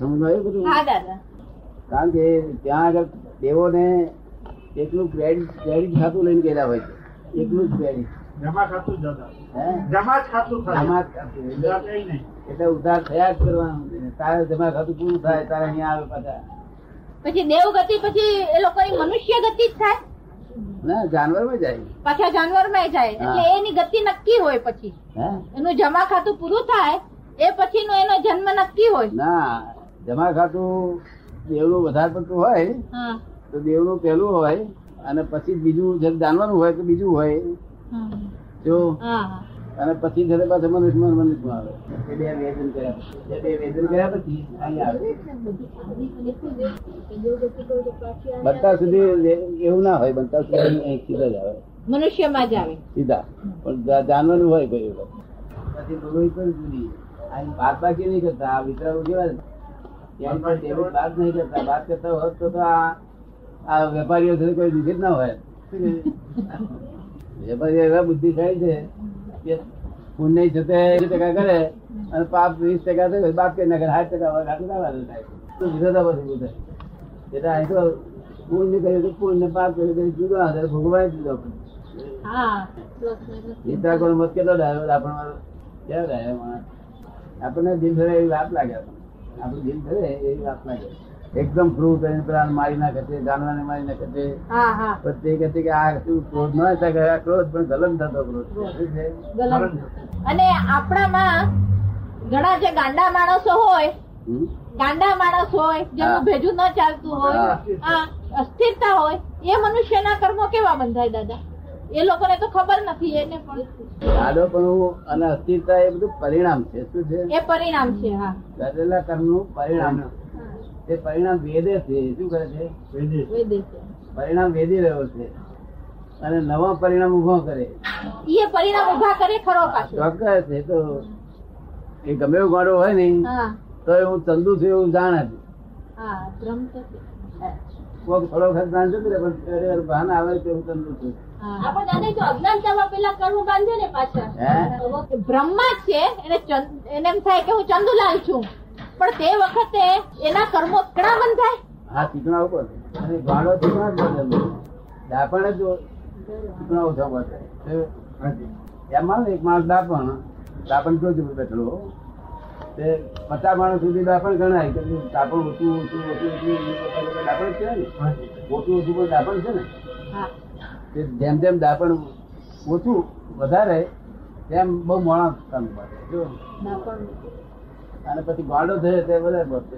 સમજાયું બધું? કારણ કે ત્યાં આગળ તેઓને એટલું ક્રેડિટ ક્રેડિટ ખાતું લઈને ગયેલા હોય છે. એટલું જ ક્રેડિટ જમા ખાતું જ દાદા હે? જમા ખાતું જમા ખાતું. બીજા કંઈ નહીં. એટલે ઉધાર થયા જ કરવાનું. તારે જમા ખાતું પૂરું થાય તારે અહીંયા આવે પાછા. પછી દેવ ગતિ પછી એ લોકોની મનુષ્ય ગતિ જ થાય. ના જાનવરમાં જાય. પાછા જાનવરમાં જાય એટલે એની ગતિ નક્કી હોય પછી. એનું જમા ખાતું પૂરું થાય એ પછીનો એનો જન્મ નક્કી હોય. ના જમા ખાતું દેવનું વધારે પડતું હોય તો દેવનું પહેલું હોય અને પછી બીજું જયારે જાનવાનું હોય તો બીજું હોય. જો. અને પછી છે પાછું મનુષ્યમાં મનુષ્યમાં આવે. એ બે વેદન કર્યા પછી. બે વેદન કર્યા પછી આવે. બનતા સુધી એવું ના હોય બનતા સુધી અહીં સીધા જ આવે. મનુષ્યમાં જ આવે. સીધા. પણ જાણવાનું હોય કોઈ પછી ભગવાન પણ જુદી. અહીં બાદ બાકી નહીં કરતા આ વિચારો કેવા ત્યાં પણ તેવું બાદ નહીં કરતા. બાદ કરતા હોત તો આ વેપારીઓ સાથે કોઈ દુઃખિત ના હોય. વેપારીઓ એવા બુદ્ધિશાળી છે કે પુણ્ય જતે ટકા કરે અને પાપ વીસ ટકા થાય બાપ કરી નાખે સાઠ ટકા હોય આટલું વાંધો થાય. તો થાય. એટલે અહીં તો પુણ્ય કર્યું તો પુણ્ય પાપ કર્યું તો જુદો આધાર ભોગવાય જુદો આપણે હા વિતરાકો મત કેટલો ડાયો આપણો ક્યાં ડાયો આપણને ધરે એવી વાત લાગે આપણને. આપણું દિલ ધરે એવી વાત લાગે. એકદમ પ્રૂવ કરીને પેલા મારી નાખે છે જાનવાને મારી નાખે છે પણ તે કહે છે કે આ શું ક્રોધ ન હતા ગયા ક્રોધ પણ ગલન થતો ક્રોધ. અને આપણામાં ઘણા જે ગાંડા માણસો હોય? ગાંડા માણસ હોય જેનું ભેજું ન ચાલતું હોય અસ્થિરતા હોય એ મનુષ્યના કર્મો કેવા બંધાય દાદા? એ લોકોને તો ખબર નથી એને પણ. આડોપણું અને અસ્થિરતા એ બધું પરિણામ છે. શું છે? એ પરિણામ છે હા. કરેલા કર્મનું પરિણામ. તે પરિણામ વેદે છે. શું કરે છે? વેદે છે. પરિણામ વેદી રહ્યો છે. અને નવા પરિણામ ઊભો કરે. એ પરિણામ ઊભા કરે ખરો પાછો. ચોક્કસ એ તો એ ગમે એવું ગાડો હોય ને તો એ હું ચંદુ છું એવું જાણે છે. હા ભ્રમ તો છે. કોક થોડો ખર્ચ જાણ છું પણ ભાન આવે તો હું ચંદુ છું. બાંધે બ્રહ્મા છે એને એને એમ થાય કે હું ચંદુલાલ છું. પણ તે વખતે એના કર્મો કણા બંધાય. હા ચીકણા ઉપર. અને ગાડો ચીકણા જ બધે દાપણ જ ચીકણા ઓછા હાજી. એમાં એક માણસ દાપણ દાપણ કેવું છે બેઠેલો. તે પચાસ માણસ સુધી દાપણ ગણાય. કે દાપણ ઓછું ઓછું ઓછું ઓછું દાપણ છે ને. ઓછું ઓછું પણ દાપણ છે ને? જેમ જેમ દાપણ ઓછું વધારે તેમ બહુ મોડા કામ પડે જો. અને પછી ગાળો થયો તે વધારે બસે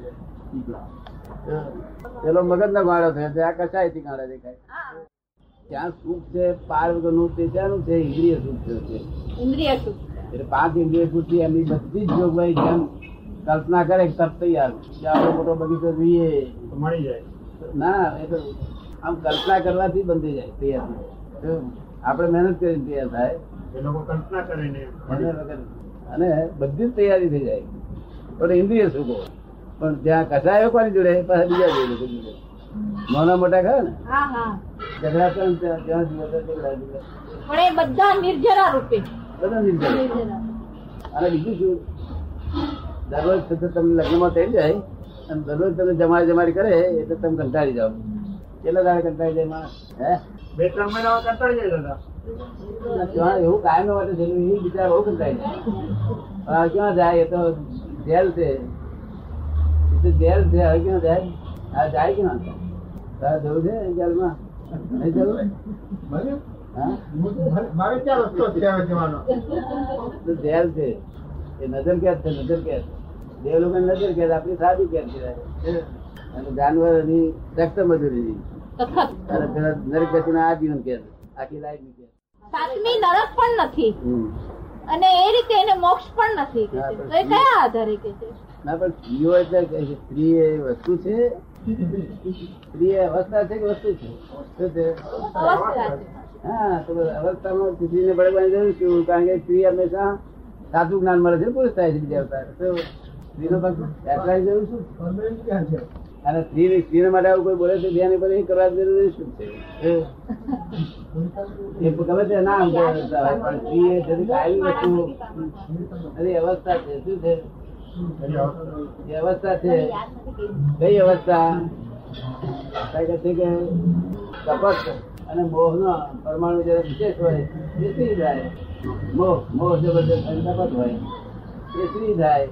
પેલો મગજ ના ગાળો થયો તે આ કસાયથી ગાળા દેખાય? ત્યાં સુખ છે પાર વગરનું તે ત્યાંનું છે ઇન્દ્રિય સુખ છે ઇન્દ્રિય સુખ. એટલે પાંચ ઇન્દ્રિય પૂરતી એમની બધી જ જોગવાઈ જેમ કલ્પના કરે કે તૈયાર. મોટો બગીચો જોઈએ. મળી જાય. ના એ તો આમ કલ્પના કરવાથી બંધી જાય તૈયાર થાય. આપણે મહેનત કરીને તૈયાર થાય. એ લોકો કલ્પના કરીને અને બધી જ તૈયારી થઈ જાય. પણ ઇન્દ્રિય સુખો પણ જ્યાં કસાયો કોની જોડે? પાછા બીજા જોડે લોકો જોડે? નાના મોટા ખરા ને? હા હા. ઝઘડા કરે ત્યાં ત્યાં. પણ એ બધા નિર્જરા રૂપે. બધા નિર્જરા. નિર્જરા. અને બીજું શું? દરરોજ તમને લગ્નમાં થઈ જાય. અને દરરોજ તમે જમાડી જમાડી કરે એટલે તમે કંટાળી જાઓ. કેટલા દાડા કંટાળી જાય માણસ? હે? બે ત્રણ મહિના કંટાળી જાય દાદા. એવું કાયમ માટે થયેલું એ બિચારા બહુ કંટાળી જાય ક્યાં જાય? એ તો જેલ છે. એ તો જેલ છે. હવે ક્યાં જાય? આ જાય ક્યાં? તારે જવું છે જેલમાં? નહીં જવું મારે ક્યાં રસ્તો છે હવે જવાનો? જેલ છે. એ નજર કેદ છે નજર કેદ. દેવ લોકો નજર કેદ આપણી સાદી કેદ કહેવાય. અને જાનવરની રક્ત મજૂરી સખત. અને પેલા નરક ગતિના આખી લાઈફની સાતમી નરક પણ નથી. અને એ રીતે એને મોક્ષ પણ નથી તો એ કયા આધારે કે છે? ના પણ સ્ત્રીઓ એટલે સ્ત્રી એ વસ્તુ છે સ્ત્રી એ અવસ્થા છે કે વસ્તુ છે? શું છે? છે. હા તો અવસ્થામાં સ્ત્રીને બળવાની જરૂર શું કારણ કે સ્ત્રી હંમેશા સાચું જ્ઞાન મળે છે પુરુષ થાય છે બીજા અવતાર. સ્ત્રીનો એટલાની જરૂર શું? અને સ્ત્રી સ્ત્રી માટે આવું કોઈ બોલે છે ધ્યાન પર એ કરવા જરૂરી શું છે? એ. એ ગમે તે ના પણ સ્ત્રી એ જરી કાયમી વસ્તુ અરે અવસ્થા છે શું છે? એ અવસ્થા છે. કઈ. અવસ્થા? કઈ કહે છે કે તપસ અને મોહ નો પરમાણુ જયારે વિશેષ હોય એ સ્ત્રી થાય મોહ મોહ જબરજસ્ત કપટ હોય એ સ્ત્રી થાય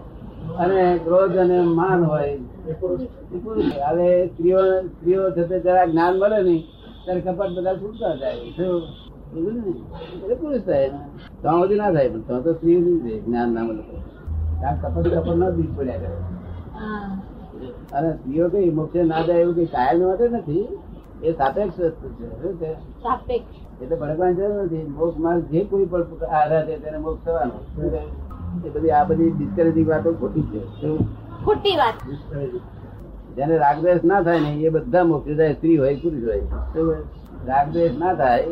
અને ક્રોધ અને માન હોય હવે સ્ત્રીઓ સ્ત્રીઓ થતે જરા જ્ઞાન મળે નહીં ત્યારે કપટ બધા છૂટતા જાય? એટલે પુરુષ થાય. તો સુધી ના થાય પણ તો સ્ત્રી જ્ઞાન ના મળે. કપટ કપટ ના બીજ પડ્યા કરે. અને સ્ત્રીઓ કઈ મોક્ષે ના જાય એવું કઈ કાયમ માટે નથી. એ સાપેક્ષ વસ્તુ છે. શું છે? સાપેક્ષ. એટલે ભડકવાની જરૂર નથી. મોક્ષ માર્ગ જે કોઈ પણ આધાર છે તેને મોક્ષ થવાનો? એ બધી આ બધી ડિસ્કરેજિંગ વાતો ખોટી છે. ખોટી વાત. જેને રાગદ્વેષ ના થાય ને એ બધા મોક્ષ જાય સ્ત્રી હોય પુરુષ હોય? રાગદ્વેષ ના થાય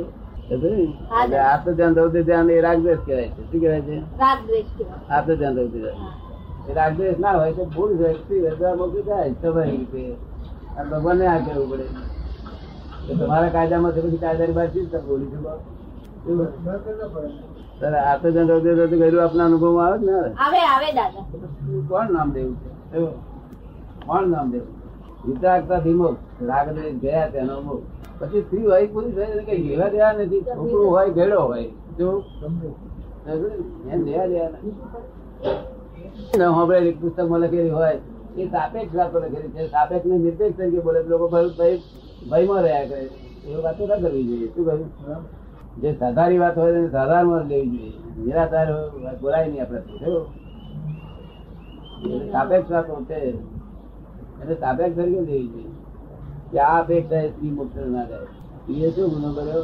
તો ખરું? હા. એટલે આત્મ ધ્યાન રૌદ્ર ધ્યાન એ રાગદ્વેષ કહેવાય છે. શું કહેવાય છે? રાગ દ્વેષ કહેવાય. આત્મ ધ્યાન રૌદ્ર ધ્યાન રાગદ્વેષ ના હોય તો ભૂલ હોય સ્ત્રી હોય મોક્ષ જાય સ્વાભાવિક રીતે આ ભગવાનને આ કહેવું પડે. તમારા કાયદામાં તો પછી કાયદાની બહાર શી બોલી શકો? શું? સર આત્મ ધ્યાન રૌદ્ર ધ્યાન તો કર્યું આપના અનુભવમાં આવે ને આવે આવે દાદા. કોણ નામ દેવું? છે કોણ નામ દેવું? વિતરાગતા ધીમો રાગ ગયા તેનો મુખ પછી સ્ત્રી હોય પુરુષ હોય કઈ લેવા દેવા નથી. છોકરું હોય ગેડો હોય. જો એમ લેવા દેવા નથી. ન સાંભળેલી પુસ્તકમાં લખેલી હોય એ સાપેક્ષ વાતો લખેલી છે. સાપેક્ષ ને નિર્દેશ તરીકે બોલે લોકો ભય ભય- ભયમાં રહ્યા કરે. એવી વાતો ના કરવી જોઈએ. શું કહ્યું? જે સાધારી વાત હોય તેને માં લેવી જોઈએ. નિરાધાર બોલાય નહીં આપણે સાપેક્ષ વાતો છે. એટલે સાપેક્ષ તરીકે લેવી જોઈએ? કે આ અપેક્ષા સ્ત્રી મુક્ત ના જાય. એ શું ગુનો કર્યો?